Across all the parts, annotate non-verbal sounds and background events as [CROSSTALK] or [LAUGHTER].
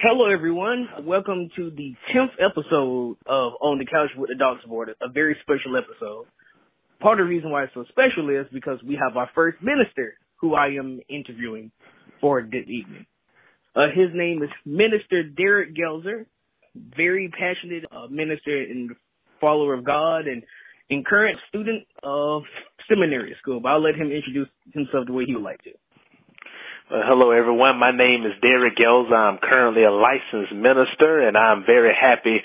Hello, everyone. Welcome to the 10th episode of On the Couch with the Dog Supporter, a very special episode. Part of the reason why it's so special is because we have our first minister who I am interviewing for this evening. Uh, his name is Minister Derrick Gelzer, very passionate uh, minister and follower of God and, and current student of seminary school. But I'll let him introduce himself the way he would like to. Uh, hello, everyone. My name is Derrick Gelzer. I'm currently a licensed minister, and I'm very happy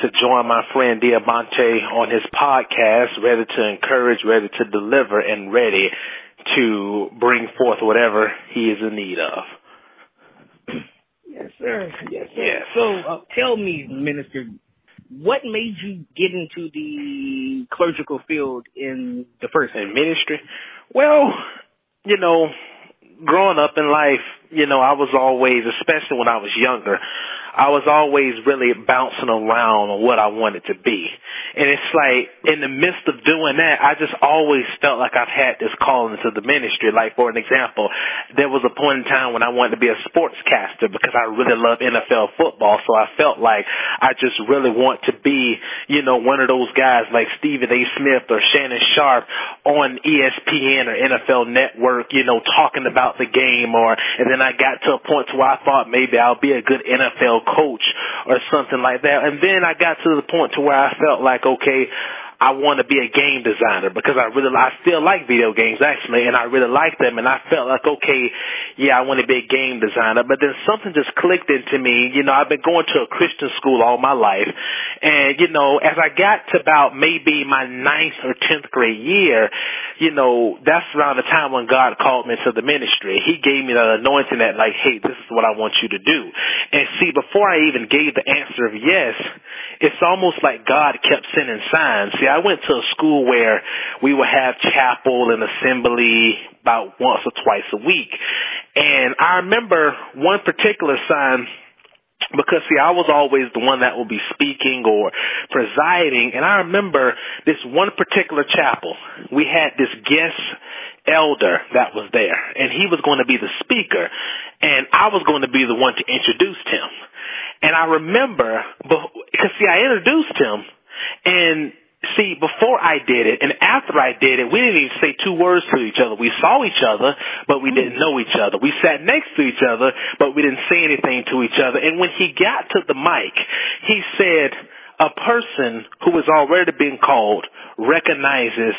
to join my friend Diamante on his podcast, ready to encourage, ready to deliver, and ready to bring forth whatever he is in need of. Yes, sir. Yes, sir. Yes. So, uh, tell me, Minister, what made you get into the clerical field in the first in ministry? Well, you know, growing up in life, you know, I was always, especially when I was younger, I was always really bouncing around on what I wanted to be. And it's like in the midst of doing that, I just always felt like I've had this calling to the ministry. Like for an example, there was a point in time when I wanted to be a sportscaster because I really love NFL football. So I felt like I just really want to be, you know, one of those guys like Stephen A. Smith or Shannon Sharpe on ESPN or NFL Network, you know, talking about the game or, and then I got to a point to where I thought maybe I'll be a good NFL coach or something like that. And then I got to the point to where I felt like, okay, I want to be a game designer because I really, I still like video games actually, and I really like them. And I felt like, okay, yeah, I want to be a game designer. But then something just clicked into me. You know, I've been going to a Christian school all my life, and you know, as I got to about maybe my ninth or tenth grade year, you know, that's around the time when God called me to the ministry. He gave me the anointing that like, hey, this is what I want you to do. And see, before I even gave the answer of yes, it's almost like God kept sending signs. See, I went to a school where we would have chapel and assembly about once or twice a week. And I remember one particular sign because see, I was always the one that would be speaking or presiding, and I remember this one particular chapel. We had this guest elder that was there, and he was going to be the speaker, and I was going to be the one to introduce him. And I remember, because see, I introduced him, and see, before I did it and after I did it, we didn't even say two words to each other. We saw each other, but we didn't know each other. We sat next to each other, but we didn't say anything to each other. And when he got to the mic, he said, a person who is already being called recognizes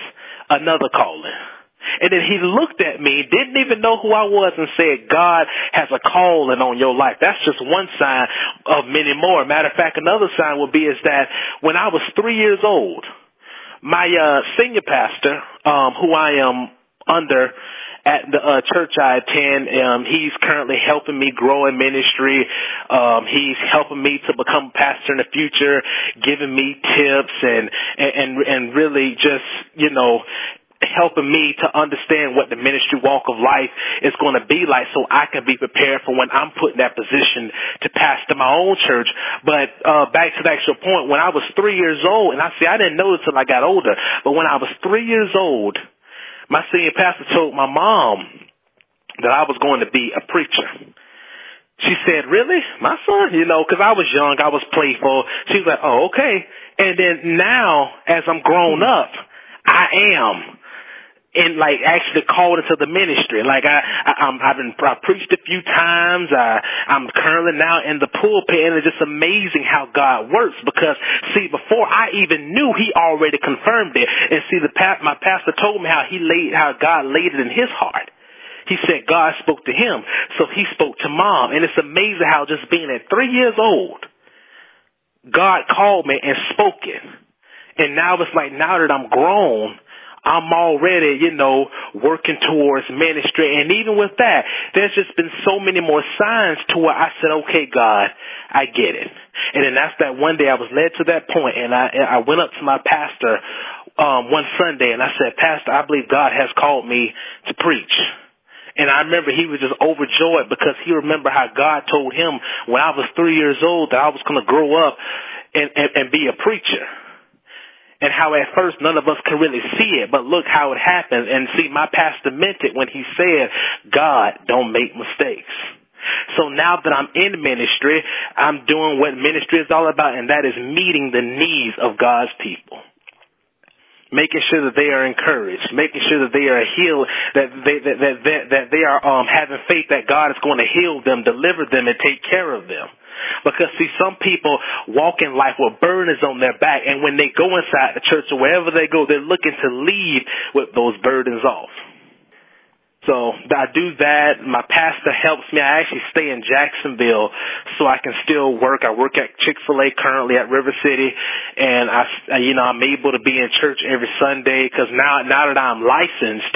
another calling. And then he looked at me, didn't even know who I was, and said, God has a calling on your life. That's just one sign of many more. Matter of fact, another sign would be is that when I was three years old, my uh, senior pastor, um, who I am under at the uh, church I attend. Um, he's currently helping me grow in ministry. Um, he's helping me to become a pastor in the future, giving me tips and and and, and really just you know helping me to understand what the ministry walk of life is going to be like so I can be prepared for when I'm put in that position to pastor my own church. But uh back to the actual point, when I was three years old, and I see I didn't know until I got older, but when I was three years old, my senior pastor told my mom that I was going to be a preacher. She said, really? My son? You know, cause I was young, I was playful. She was like, oh, okay. And then now, as I'm grown up, I am and like actually called into the ministry. Like I, I I'm, I've been I preached a few times. I I'm currently now in the pulpit, and it's just amazing how God works. Because see, before I even knew, He already confirmed it. And see, the my pastor told me how He laid how God laid it in His heart. He said God spoke to him, so he spoke to mom. And it's amazing how just being at three years old, God called me and spoke it. And now it's like now that I'm grown, I'm already, you know, working towards ministry. And even with that, there's just been so many more signs to where I said, okay, God, I get it. And then that's that one day I was led to that point and I, I went up to my pastor, um, one Sunday and I said, Pastor, I believe God has called me to preach. And I remember he was just overjoyed because he remembered how God told him when I was three years old that I was going to grow up and, and, and be a preacher and how at first none of us can really see it, but look how it happens. And see, my pastor meant it when he said, God don't make mistakes. So now that I'm in ministry, I'm doing what ministry is all about, and that is meeting the needs of God's people making sure that they are encouraged, making sure that they are healed, that they that that that, that they are um having faith that God is going to heal them, deliver them, and take care of them. Because see, some people walk in life with burdens on their back, and when they go inside the church or wherever they go, they're looking to leave with those burdens off. So I do that. My pastor helps me. I actually stay in Jacksonville so I can still work. I work at Chick-fil-A currently at River City and I, you know, I'm able to be in church every Sunday because now, now that I'm licensed,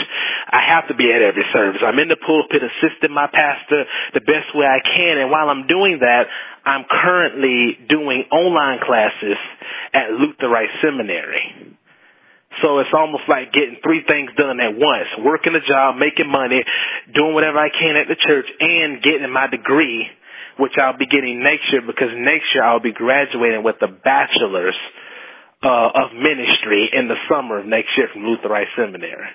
I have to be at every service. I'm in the pulpit assisting my pastor the best way I can. And while I'm doing that, I'm currently doing online classes at Luther Rice Seminary. So it's almost like getting three things done at once. Working a job, making money, doing whatever I can at the church, and getting my degree, which I'll be getting next year because next year I'll be graduating with a bachelor's uh, of ministry in the summer of next year from Luther Rice Seminary.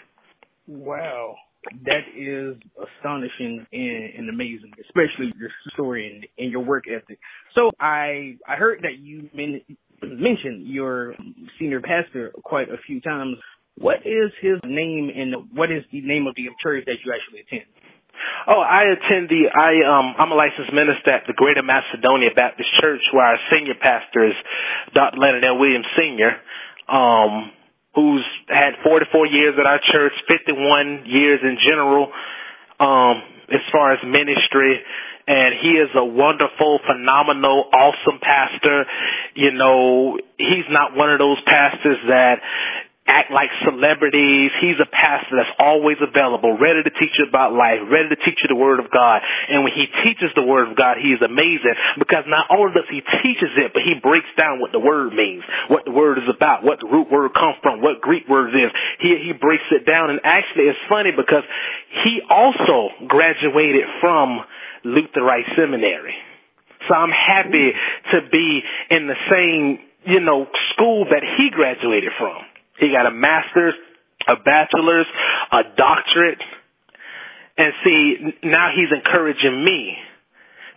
Wow. That is astonishing and, and amazing, especially your story and, and your work ethic. So I I heard that you mentioned your senior pastor quite a few times. What is his name and what is the name of the church that you actually attend? Oh, I attend the I um I'm a licensed minister at the Greater Macedonia Baptist Church where our senior pastor is Dr. Leonard L. Williams Sr. Um who's had 44 years at our church, 51 years in general um as far as ministry and he is a wonderful, phenomenal, awesome pastor. You know, he's not one of those pastors that act like celebrities. He's a pastor that's always available, ready to teach you about life, ready to teach you the Word of God. And when he teaches the Word of God, he is amazing because not only does he teaches it, but he breaks down what the Word means, what the Word is about, what the root word comes from, what Greek word is. He, he breaks it down. And actually it's funny because he also graduated from Luther Rice Seminary. So I'm happy to be in the same, you know, school that he graduated from. He got a master's, a bachelor's, a doctorate. And see, now he's encouraging me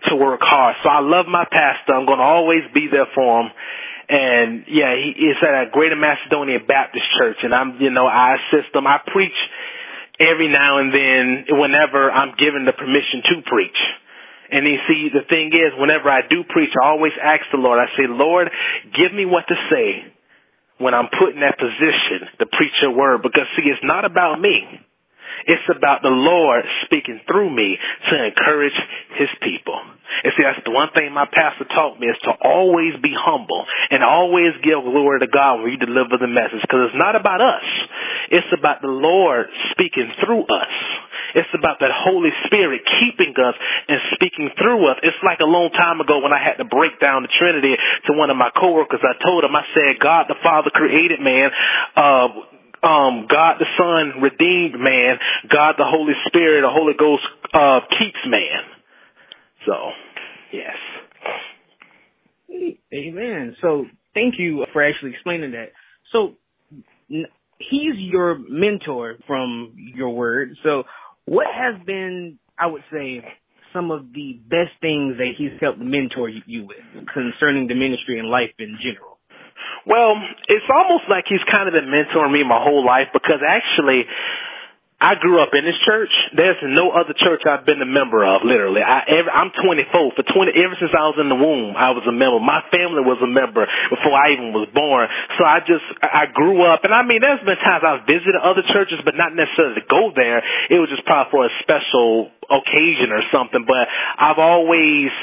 to work hard. So I love my pastor. I'm going to always be there for him. And yeah, he is at a Greater Macedonia Baptist Church and I'm, you know, I assist him. I preach every now and then whenever I'm given the permission to preach. And you see, the thing is, whenever I do preach, I always ask the Lord, I say, Lord, give me what to say when I'm put in that position to preach your word. Because see, it's not about me. It's about the Lord speaking through me to encourage his people. And see, that's the one thing my pastor taught me is to always be humble and always give glory to God when you deliver the message. Because it's not about us. It's about the Lord speaking through us. It's about that Holy Spirit keeping us and speaking through us. It's like a long time ago when I had to break down the Trinity to one of my coworkers. I told him, I said, God the Father created man, uh, um, God the Son redeemed man. God the Holy Spirit, the Holy Ghost, uh, keeps man. So, yes. Amen. So, thank you for actually explaining that. So, he's your mentor from your word. So, what has been, I would say, some of the best things that he's helped mentor you with concerning the ministry and life in general? Well, it's almost like he's kind of been mentoring me my whole life because actually, I grew up in this church. There's no other church I've been a member of, literally. I, every, I'm 24. For 20, ever since I was in the womb, I was a member. My family was a member before I even was born. So I just, I grew up. And I mean, there's been times I've visited other churches, but not necessarily to go there. It was just probably for a special occasion or something. But I've always,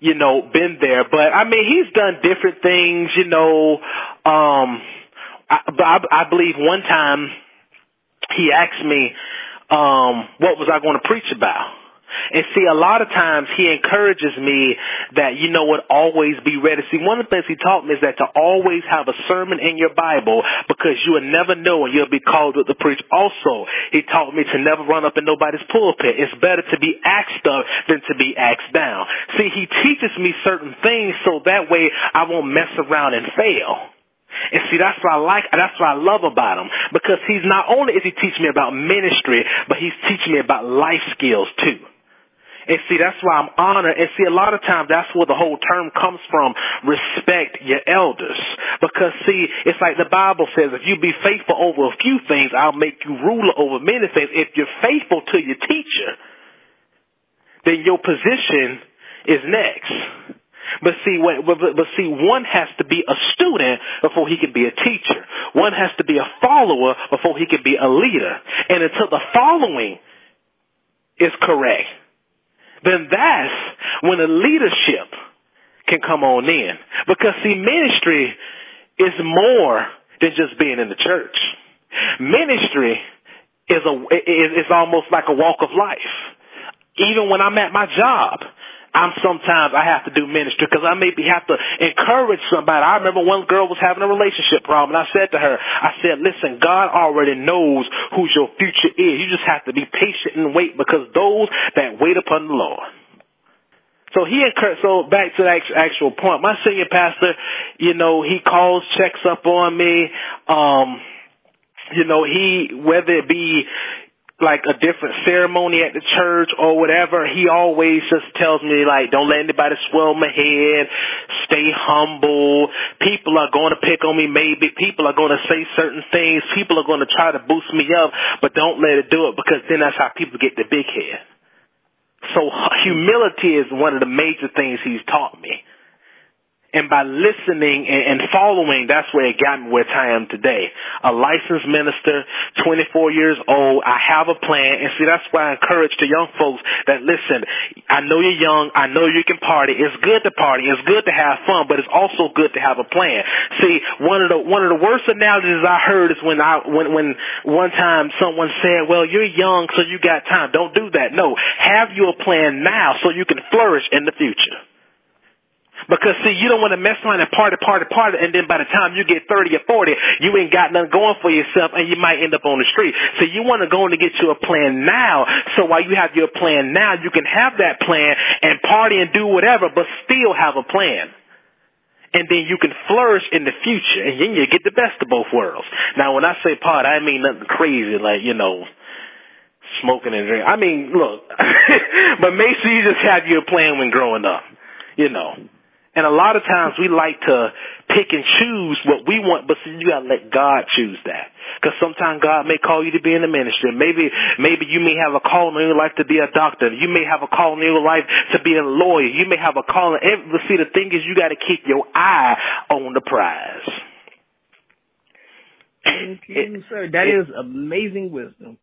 you know, been there. But I mean, he's done different things, you know. Um, I, I, I believe one time he asked me, um, what was I going to preach about? And see, a lot of times he encourages me that, you know what, always be ready. See, one of the things he taught me is that to always have a sermon in your Bible because you will never know when you'll be called to preach. Also, he taught me to never run up in nobody's pulpit. It's better to be asked up than to be asked down. See, he teaches me certain things so that way I won't mess around and fail. And see, that's what I like, that's what I love about him. Because he's not only is he teaching me about ministry, but he's teaching me about life skills too. And see, that's why I'm honored. And see, a lot of times that's where the whole term comes from. Respect your elders. Because see, it's like the Bible says, if you be faithful over a few things, I'll make you ruler over many things. If you're faithful to your teacher, then your position is next. But see, but, see, one has to be a student before he can be a teacher. One has to be a follower before he can be a leader. And until the following is correct, then that's when the leadership can come on in. Because see, ministry is more than just being in the church. Ministry is a is, is almost like a walk of life. Even when I'm at my job, I'm sometimes I have to do ministry because I maybe have to encourage somebody. I remember one girl was having a relationship problem, and I said to her, I said, "Listen, God already knows who your future is. You just have to be patient and wait because those that wait upon the Lord." So he encouraged, so back to the actual point, my senior pastor, you know, he calls, checks up on me, um, you know, he, whether it be, like a different ceremony at the church or whatever, he always just tells me like, don't let anybody swell my head, stay humble. People are going to pick on me maybe. People are going to say certain things. People are going to try to boost me up, but don't let it do it because then that's how people get the big head. So humility is one of the major things he's taught me. And by listening and, following, that's where it got me where I am today. A licensed minister, 24 years old. I have a plan. And see, that's why I encourage the young folks that listen, I know you're young. I know you can party. It's good to party. It's good to have fun, but it's also good to have a plan. See, one of the, one of the worst analogies I heard is when I, when, when one time someone said, well, you're young, so you got time. Don't do that. No, have your plan now so you can flourish in the future. Because see, you don't want to mess around and party, party, party, and then by the time you get 30 or 40, you ain't got nothing going for yourself and you might end up on the street. So you want to go and get you a plan now. So while you have your plan now, you can have that plan and party and do whatever, but still have a plan and then you can flourish in the future, and then you get the best of both worlds. Now, when I say part, I mean nothing crazy like you know, smoking and drinking. I mean, look, [LAUGHS] but make sure you just have your plan when growing up, you know. And a lot of times we like to pick and choose what we want, but see, you gotta let God choose that. Cause sometimes God may call you to be in the ministry. Maybe, maybe you may have a call in your life to be a doctor. You may have a call in your life to be a lawyer. You may have a call in every, see, the thing is you gotta keep your eye on the prize. Thank you, it, sir. That it, is amazing wisdom.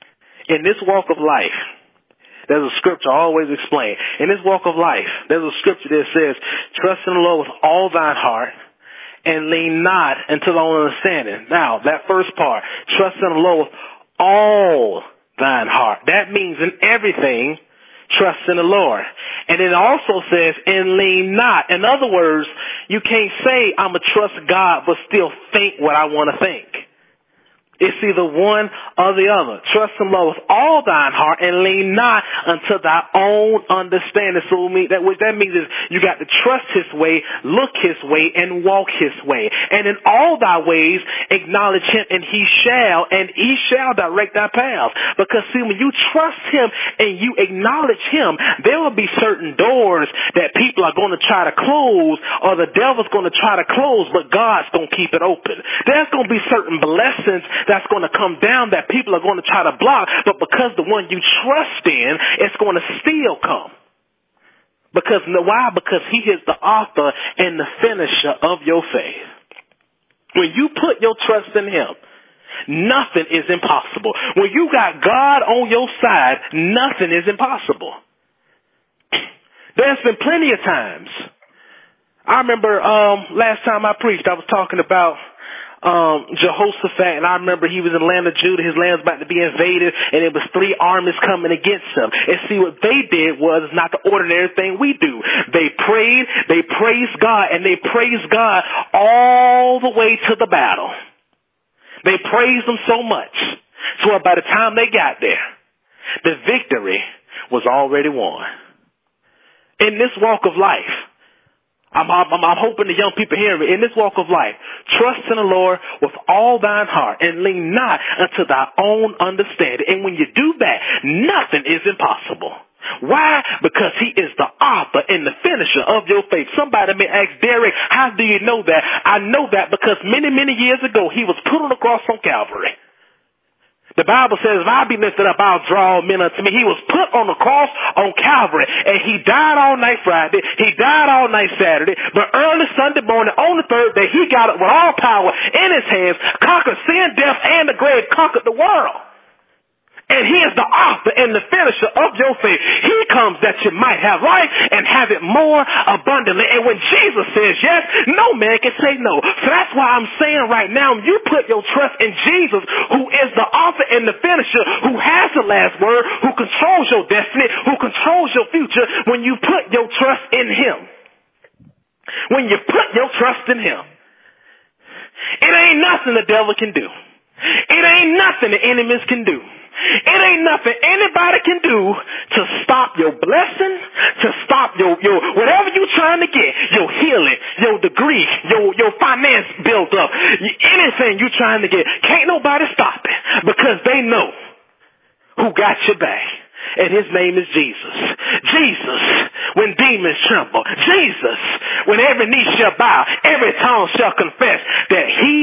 In this walk of life, there's a scripture I always explain. In this walk of life, there's a scripture that says, trust in the Lord with all thine heart and lean not unto thy own understanding. Now, that first part, trust in the Lord with all thine heart. That means in everything, trust in the Lord. And it also says, and lean not. In other words, you can't say, I'm a trust God, but still think what I want to think. It's either one or the other. Trust the Lord with all thine heart and lean not unto thy own understanding. So that what that means is you got to trust his way, look his way, and walk his way. And in all thy ways acknowledge him and he shall, and he shall direct thy paths. Because see, when you trust him and you acknowledge him, there will be certain doors that people are going to try to close or the devil's going to try to close, but God's going to keep it open. There's going to be certain blessings that's going to come down that people are going to try to block, but because the one you trust in, it's going to still come. Because why? Because he is the author and the finisher of your faith. When you put your trust in him, nothing is impossible. When you got God on your side, nothing is impossible. There's been plenty of times. I remember um last time I preached, I was talking about um, Jehoshaphat, and I remember he was in the land of Judah. His land was about to be invaded, and it was three armies coming against him. And see, what they did was not the ordinary thing we do. They prayed, they praised God, and they praised God all the way to the battle. They praised him so much. So by the time they got there, the victory was already won. In this walk of life, I'm, I'm, I'm hoping the young people hear me in this walk of life. Trust in the Lord with all thine heart and lean not unto thy own understanding. And when you do that, nothing is impossible. Why? Because he is the author and the finisher of your faith. Somebody may ask Derrick, how do you know that? I know that because many, many years ago he was put on the cross on Calvary. The Bible says, if I be lifted up, I'll draw men unto me. He was put on the cross on Calvary, and he died all night Friday. He died all night Saturday. But early Sunday morning, on the third day, he got it with all power in his hands, conquered sin, death, and the grave, conquered the world. And he is the author and the finisher of your faith. He comes that you might have life and have it more abundantly. And when Jesus says yes, no man can say no. So that's why I'm saying right now, you put your trust in Jesus, who is the author and the finisher, who has the last word, who controls your destiny, who controls your future, when you put your trust in him. When you put your trust in him. It ain't nothing the devil can do. It ain't nothing the enemies can do. It ain't nothing anybody can do to stop your blessing, to stop your, your, whatever you're trying to get, your healing, your degree, your, your finance built up, anything you're trying to get. Can't nobody stop it because they know who got your back and his name is Jesus. Jesus, when demons tremble. Jesus, when every knee shall bow, every tongue shall confess that he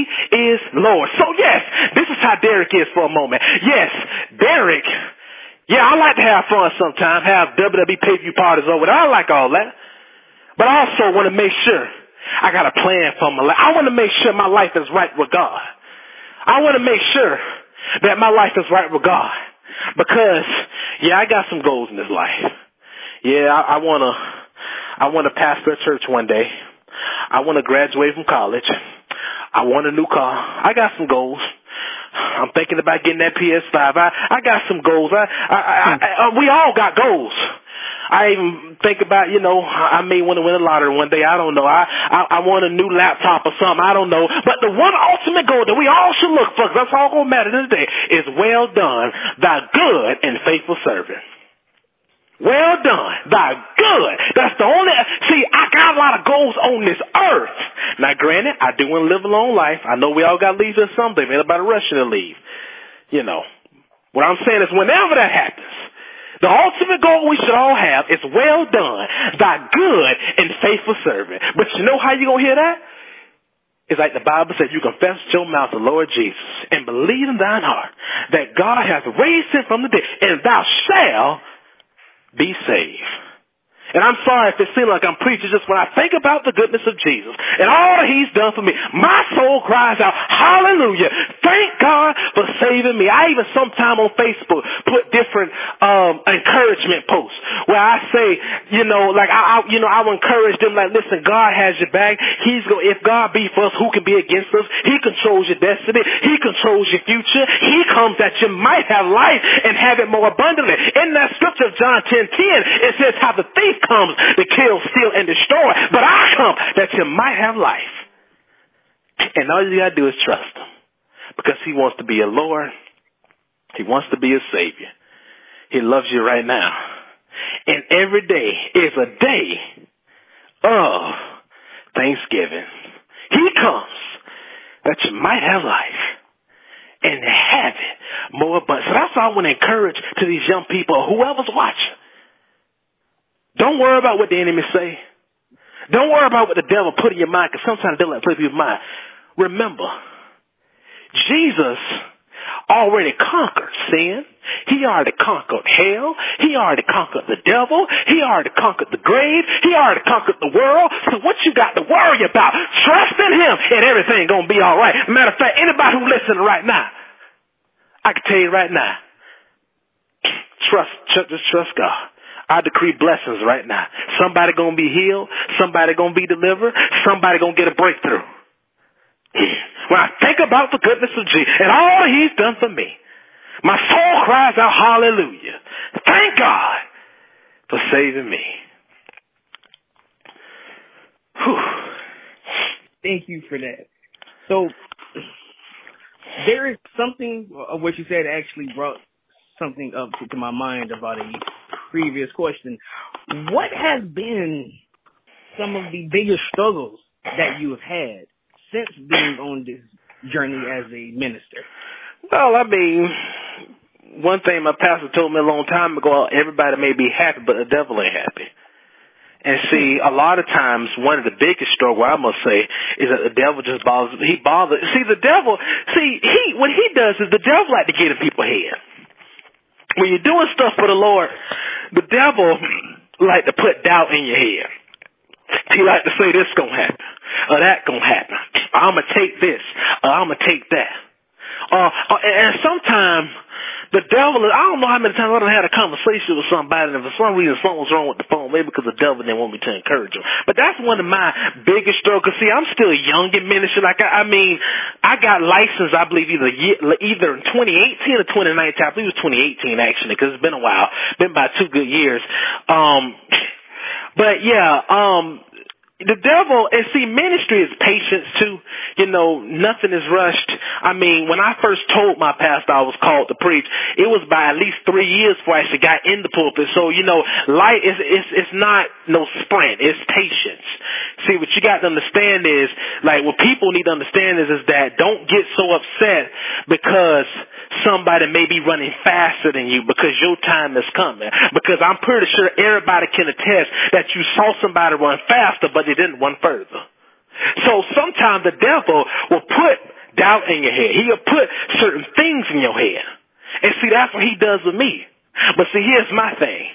is Lord. So yes, this is how Derrick is for a moment. Yes, Derrick, yeah, I like to have fun sometimes, have WWE pay-per-view parties over there. I like all that. But I also want to make sure I got a plan for my life. I want to make sure my life is right with God. I want to make sure that my life is right with God. Because, yeah, I got some goals in this life. Yeah, I, I wanna, I wanna pastor a church one day. I wanna graduate from college. I want a new car. I got some goals. I'm thinking about getting that PS5. I, I got some goals. I, I, I, I, uh, we all got goals. I even think about, you know, I may want to win a lottery one day. I don't know. I, I, I want a new laptop or something. I don't know. But the one ultimate goal that we all should look for, that's all to matter today, is well done, thy good and faithful servant. Well done, thy good. That's the only, see, I got a lot of goals on this earth. Now granted, I do want to live a long life. I know we all got to leave at some. Ain't about rushing to leave. You know. What I'm saying is whenever that happens, the ultimate goal we should all have is well done, thy good and faithful servant. But you know how you gonna hear that? It's like the Bible says, you confess your mouth the Lord Jesus and believe in thine heart that God has raised him from the dead and thou shalt be saved. And I'm sorry if it seems like I'm preaching just when I think about the goodness of Jesus and all that he's done for me. My soul cries out, hallelujah. Thank God for saving me. I even sometime on Facebook put different, um, encouragement posts where I say, you know, like I, I you know, I will encourage them like, listen, God has your back. He's going, if God be for us, who can be against us? He controls your destiny. He controls your future. He comes that you might have life and have it more abundantly. In that scripture of John 10, 10, it says how the thief comes to kill, steal, and destroy. But I come that you might have life. And all you gotta do is trust him. Because he wants to be a Lord. He wants to be a Savior. He loves you right now. And every day is a day of Thanksgiving. He comes that you might have life and have it more abundant. So that's all I want to encourage to these young people, whoever's watching. Don't worry about what the enemy say. Don't worry about what the devil put in your mind, because sometimes the devil put in your mind. Remember, Jesus already conquered sin. He already conquered hell. He already conquered the devil. He already conquered the grave. He already conquered the world. So what you got to worry about? Trust in him and everything gonna be alright. Matter of fact, anybody who listening right now, I can tell you right now, trust, just trust God. I decree blessings right now. Somebody gonna be healed. Somebody gonna be delivered. Somebody gonna get a breakthrough. When I think about the goodness of Jesus and all he's done for me, my soul cries out hallelujah. Thank God for saving me. Whew. Thank you for that. So there is something of what you said actually brought something up to, to my mind about a previous question. What has been some of the biggest struggles that you have had since being on this journey as a minister? Well, I mean, one thing my pastor told me a long time ago, everybody may be happy, but the devil ain't happy. And see, a lot of times, one of the biggest struggle I must say is that the devil just bothers. He bothers. See, the devil. See, he what he does is the devil like to get in people's head. When you're doing stuff for the Lord, the devil like to put doubt in your head. He like to say this gonna happen, or that gonna happen. I'm gonna take this, or I'm gonna take that. Uh and sometimes the devil, is, I don't know how many times I done had a conversation with somebody and for some reason something was wrong with the phone, maybe because the devil didn't want me to encourage him. But that's one of my biggest struggles. See, I'm still young in ministry. Like, I, I mean, I got licensed, I believe, either either in 2018 or 2019. I believe it was 2018 actually, because it's been a while. Been about two good years. Um, but yeah, um, the devil and see ministry is patience too. You know, nothing is rushed. I mean, when I first told my pastor I was called to preach, it was by at least three years before I actually got in the pulpit. So, you know, light is it's it's not no sprint, it's patience. See what you got to understand is like what people need to understand is is that don't get so upset because somebody may be running faster than you because your time is coming. Because I'm pretty sure everybody can attest that you saw somebody run faster but didn't run further. So sometimes the devil will put doubt in your head. He'll put certain things in your head. And see, that's what he does with me. But see, here's my thing.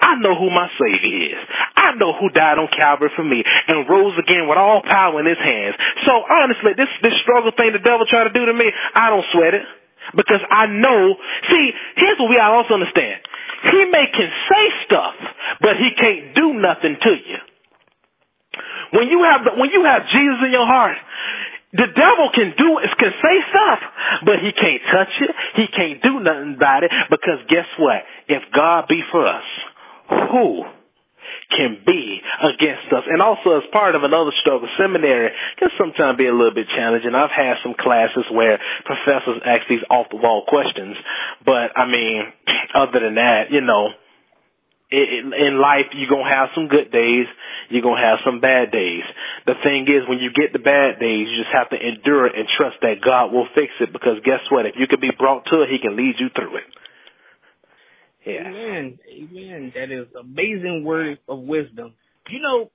I know who my Savior is. I know who died on Calvary for me and rose again with all power in his hands. So honestly, this, this struggle thing the devil tried to do to me, I don't sweat it. Because I know, see, here's what we all also understand. He may can say stuff, but he can't do nothing to you. When you have the, when you have Jesus in your heart, the devil can do can say stuff, but he can't touch it. He can't do nothing about it because guess what? If God be for us, who can be against us? And also as part of another struggle, seminary can sometimes be a little bit challenging. I've had some classes where professors ask these off the wall questions, but I mean, other than that, you know, in life, you're going to have some good days. You're going to have some bad days. The thing is, when you get the bad days, you just have to endure it and trust that God will fix it because guess what? If you can be brought to it, He can lead you through it. Yeah. Amen. Amen. That is amazing word of wisdom. You know,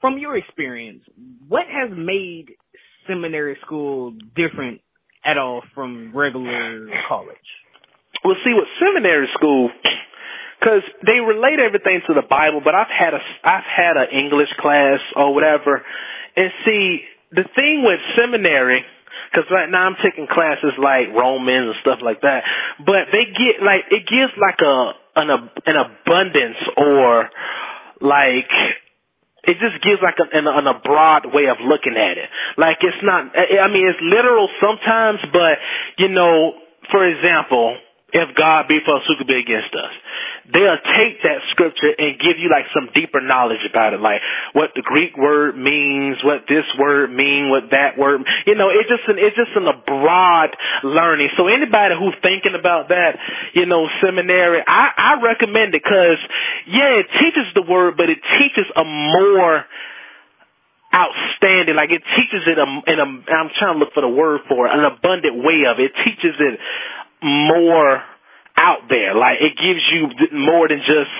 from your experience, what has made seminary school different at all from regular college? Well, see, with seminary school, because they relate everything to the Bible. But I've had a I've had an English class or whatever, and see the thing with seminary. Because right now I'm taking classes like Romans and stuff like that, but they get like it gives like a an an abundance or like it just gives like a, an, an, a broad way of looking at it. Like it's not, I mean, it's literal sometimes, but you know, for example, if God be for us, who could be against us? They'll take that scripture and give you like some deeper knowledge about it, like what the Greek word means, what this word mean, what that word. You know, it's just an it's just an a broad learning. So anybody who's thinking about that, you know, seminary, I I recommend it because yeah, it teaches the word, but it teaches a more outstanding. Like it teaches it in a, I'm trying to look for the word for it, an abundant way of it. it teaches it more out there. Like it gives you more than just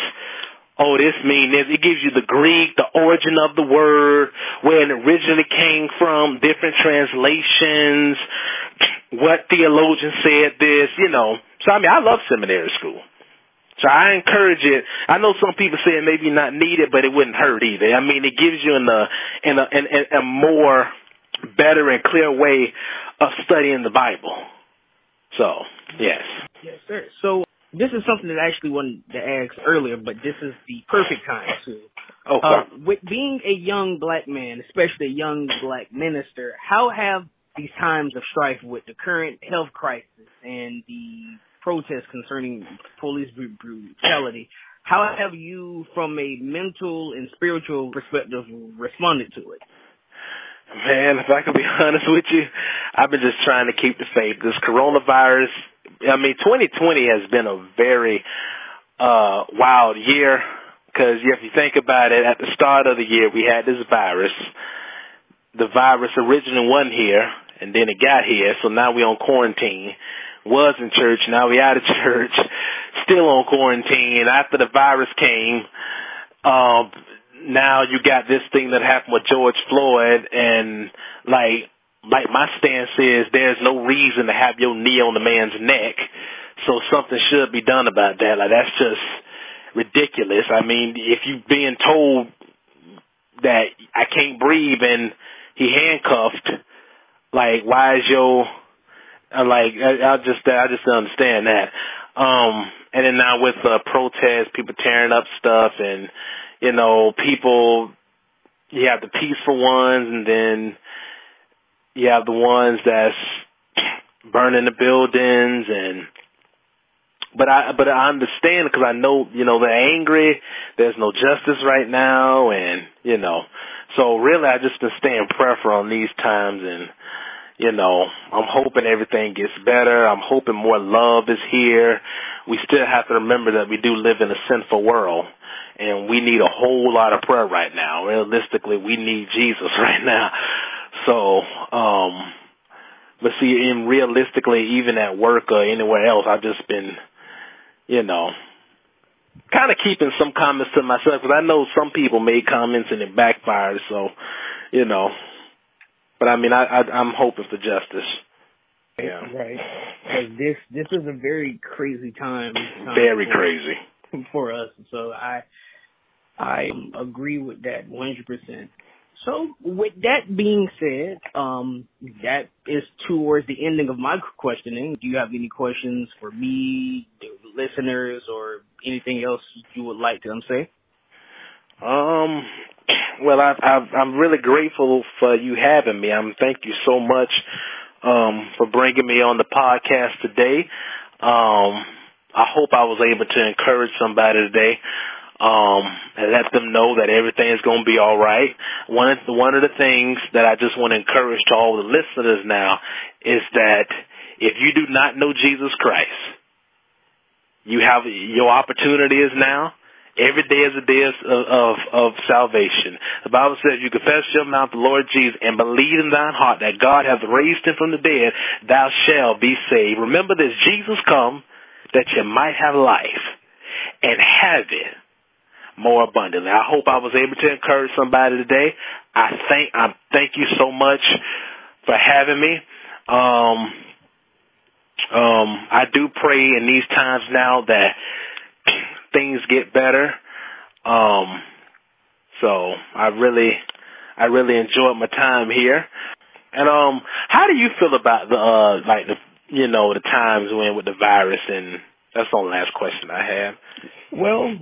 oh, this mean this. It gives you the Greek, the origin of the word, where it originally came from, different translations, what theologian said this, you know. So I mean, I love seminary school. So I encourage it. I know some people say it maybe not needed, but it wouldn't hurt either. I mean, it gives you in uh, uh, a in a in, in a more better and clear way of studying the Bible. So yes. Yes, sir. So this is something that I actually wanted to ask earlier, but this is the perfect time to. Okay. Uh, with being a young black man, especially a young black minister, how have these times of strife with the current health crisis and the protests concerning police brutality, how have you, from a mental and spiritual perspective, responded to it? Man, if I can be [LAUGHS] honest with you, I've been just trying to keep the faith. This coronavirus I mean, 2020 has been a very uh wild year because if you think about it, at the start of the year we had this virus. The virus originally wasn't here, and then it got here, so now we're on quarantine. was in church. Now we out of [LAUGHS] church, still on quarantine. After the virus came, um, now you got this thing that happened with George Floyd, and like, like my stance is there's no reason to have your knee on the man's neck, so something should be done about that. Like that's just ridiculous. I mean, if you being told that I can't breathe and he handcuffed, like why is your uh, like I, I just I just don't understand that. Um, and then now with the uh, protests, people tearing up stuff, and you know people, you have the peaceful ones, and then you have the ones that's burning the buildings and but I but I understand because I know you know they're angry. There's no justice right now, and you know, so really I just been staying prayerful on these times, and you know, I'm hoping everything gets better. I'm hoping more love is here. We still have to remember that we do live in a sinful world, and we need a whole lot of prayer right now. Realistically, we need Jesus [LAUGHS] right now. So, um, but see, in realistically, even at work or anywhere else, I've just been you know, kind of keeping some comments to myself because I know some people made comments and it backfired. So, you know, but I mean, I, I I'm hoping for justice. Yeah. Right. Because this this is a very crazy time. time very for, crazy [LAUGHS] for us. So I I agree with that 100%. So with that being said, um, that is towards the ending of my questioning. Do you have any questions for me, listeners, or anything else you would like to say? Um, [CLEARS THROAT] well, I, I, I'm really grateful for you having me. I'm thank you so much um, for bringing me on the podcast today. Um, I hope I was able to encourage somebody today um, and let them know that everything is going to be all right. One of the, one of the things that I just want to encourage to all the listeners now is that if you do not know Jesus Christ, you have your opportunity is now. Every day is a day of, of, of salvation. The Bible says you confess your mouth the Lord Jesus and believe in thine heart that God hath raised him from the dead, thou shalt be saved. Remember this, Jesus come that you might have life and have it more abundantly. I hope I was able to encourage somebody today. I thank I thank you so much for having me. Um, um, I do pray in these times now that things get better. Um, so I really, I really enjoyed my time here. And um, how do you feel about the uh, like the you know the times when with the virus and that's the last question I have. Well,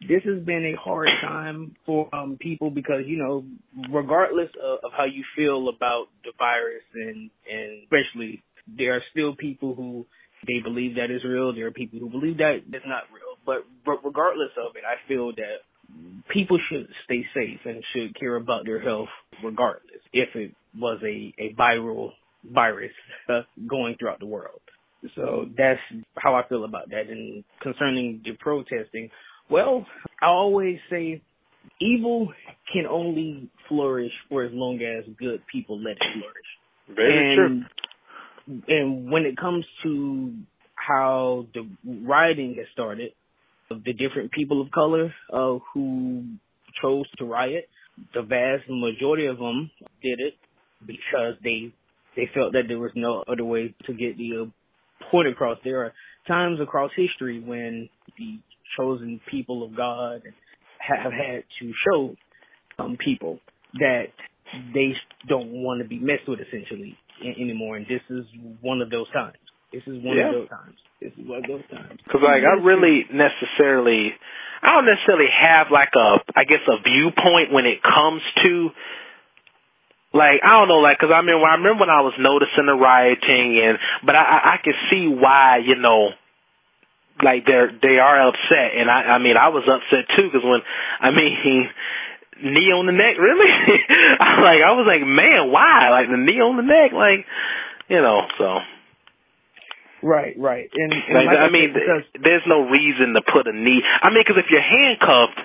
this has been a hard time for um, people because you know, regardless of, of how you feel about the virus, and and especially there are still people who they believe that is real. There are people who believe that it's not real. But, but regardless of it, I feel that people should stay safe and should care about their health regardless if it was a, a viral virus uh, going throughout the world. So that's how I feel about that. And concerning the protesting, well, I always say evil can only flourish for as long as good people let it flourish. Very and, true. And when it comes to how the rioting has started, the different people of color uh, who chose to riot, the vast majority of them did it because they they felt that there was no other way to get the uh, point across. There are times across history when the chosen people of God have had to show um, people that they don't want to be messed with essentially anymore. And this is one of those times. This is one yeah. of those times. This is one of those times. Because like I really necessarily, I don't necessarily have like a, I guess a viewpoint when it comes to like I don't know, like because I mean, I remember when I was noticing the rioting, and but I I, I could see why you know like they're they are upset, and I I mean I was upset too because when I mean [LAUGHS] knee on the neck really [LAUGHS] I like I was like man why like the knee on the neck like you know so Right, right. And, and like, like I, I mean, because, there's no reason to put a knee. I mean, because if you're handcuffed,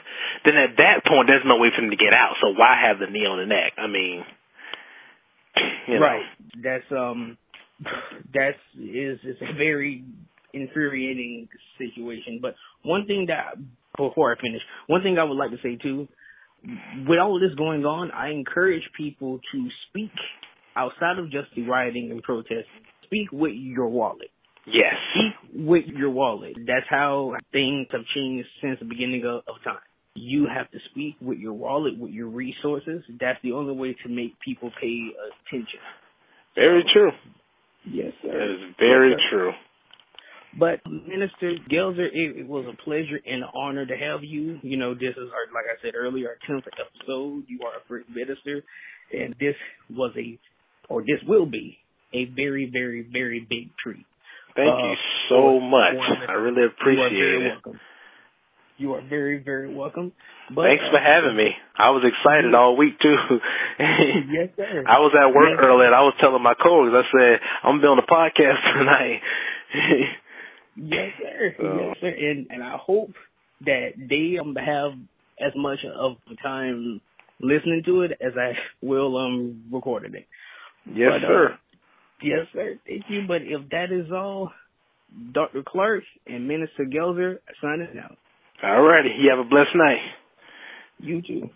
then at that point there's no way for them to get out. So why have the knee on the neck? I mean, you know. right. That's um [LAUGHS] That's is is a very infuriating situation. But one thing that before I finish, one thing I would like to say too, with all this going on, I encourage people to speak outside of just the rioting and protesting. Speak with your wallet. Yes. Speak with your wallet. That's how things have changed since the beginning of, of time. You have to speak with your wallet, with your resources. That's the only way to make people pay attention. Very true. Yes, sir. That is very yes, true. But Minister Gelzer, it, it, was a pleasure and an honor to have you. You know, this is our, like I said earlier, our tenth episode. You are a first minister, and this was a, or this will be a very, very, very big treat. Thank uh, you so much. I really appreciate you it. Welcome. You are very, very welcome. But, Thanks for uh, having me. I was excited all week too. [LAUGHS] yes, sir. [LAUGHS] I was at work yes, earlier and I was telling my coworkers, I said, I'm be on podcast [LAUGHS] tonight. Yes, sir. So. Yes, sir. And and I hope that they um have as much of the time listening to it as I [LAUGHS] will um recording it. Yes, but, sir. Uh, Yes, sir. Thank you. But if that is all, Dr. Clark and Minister Gelzer signing out. All righty. You have a blessed night. You too.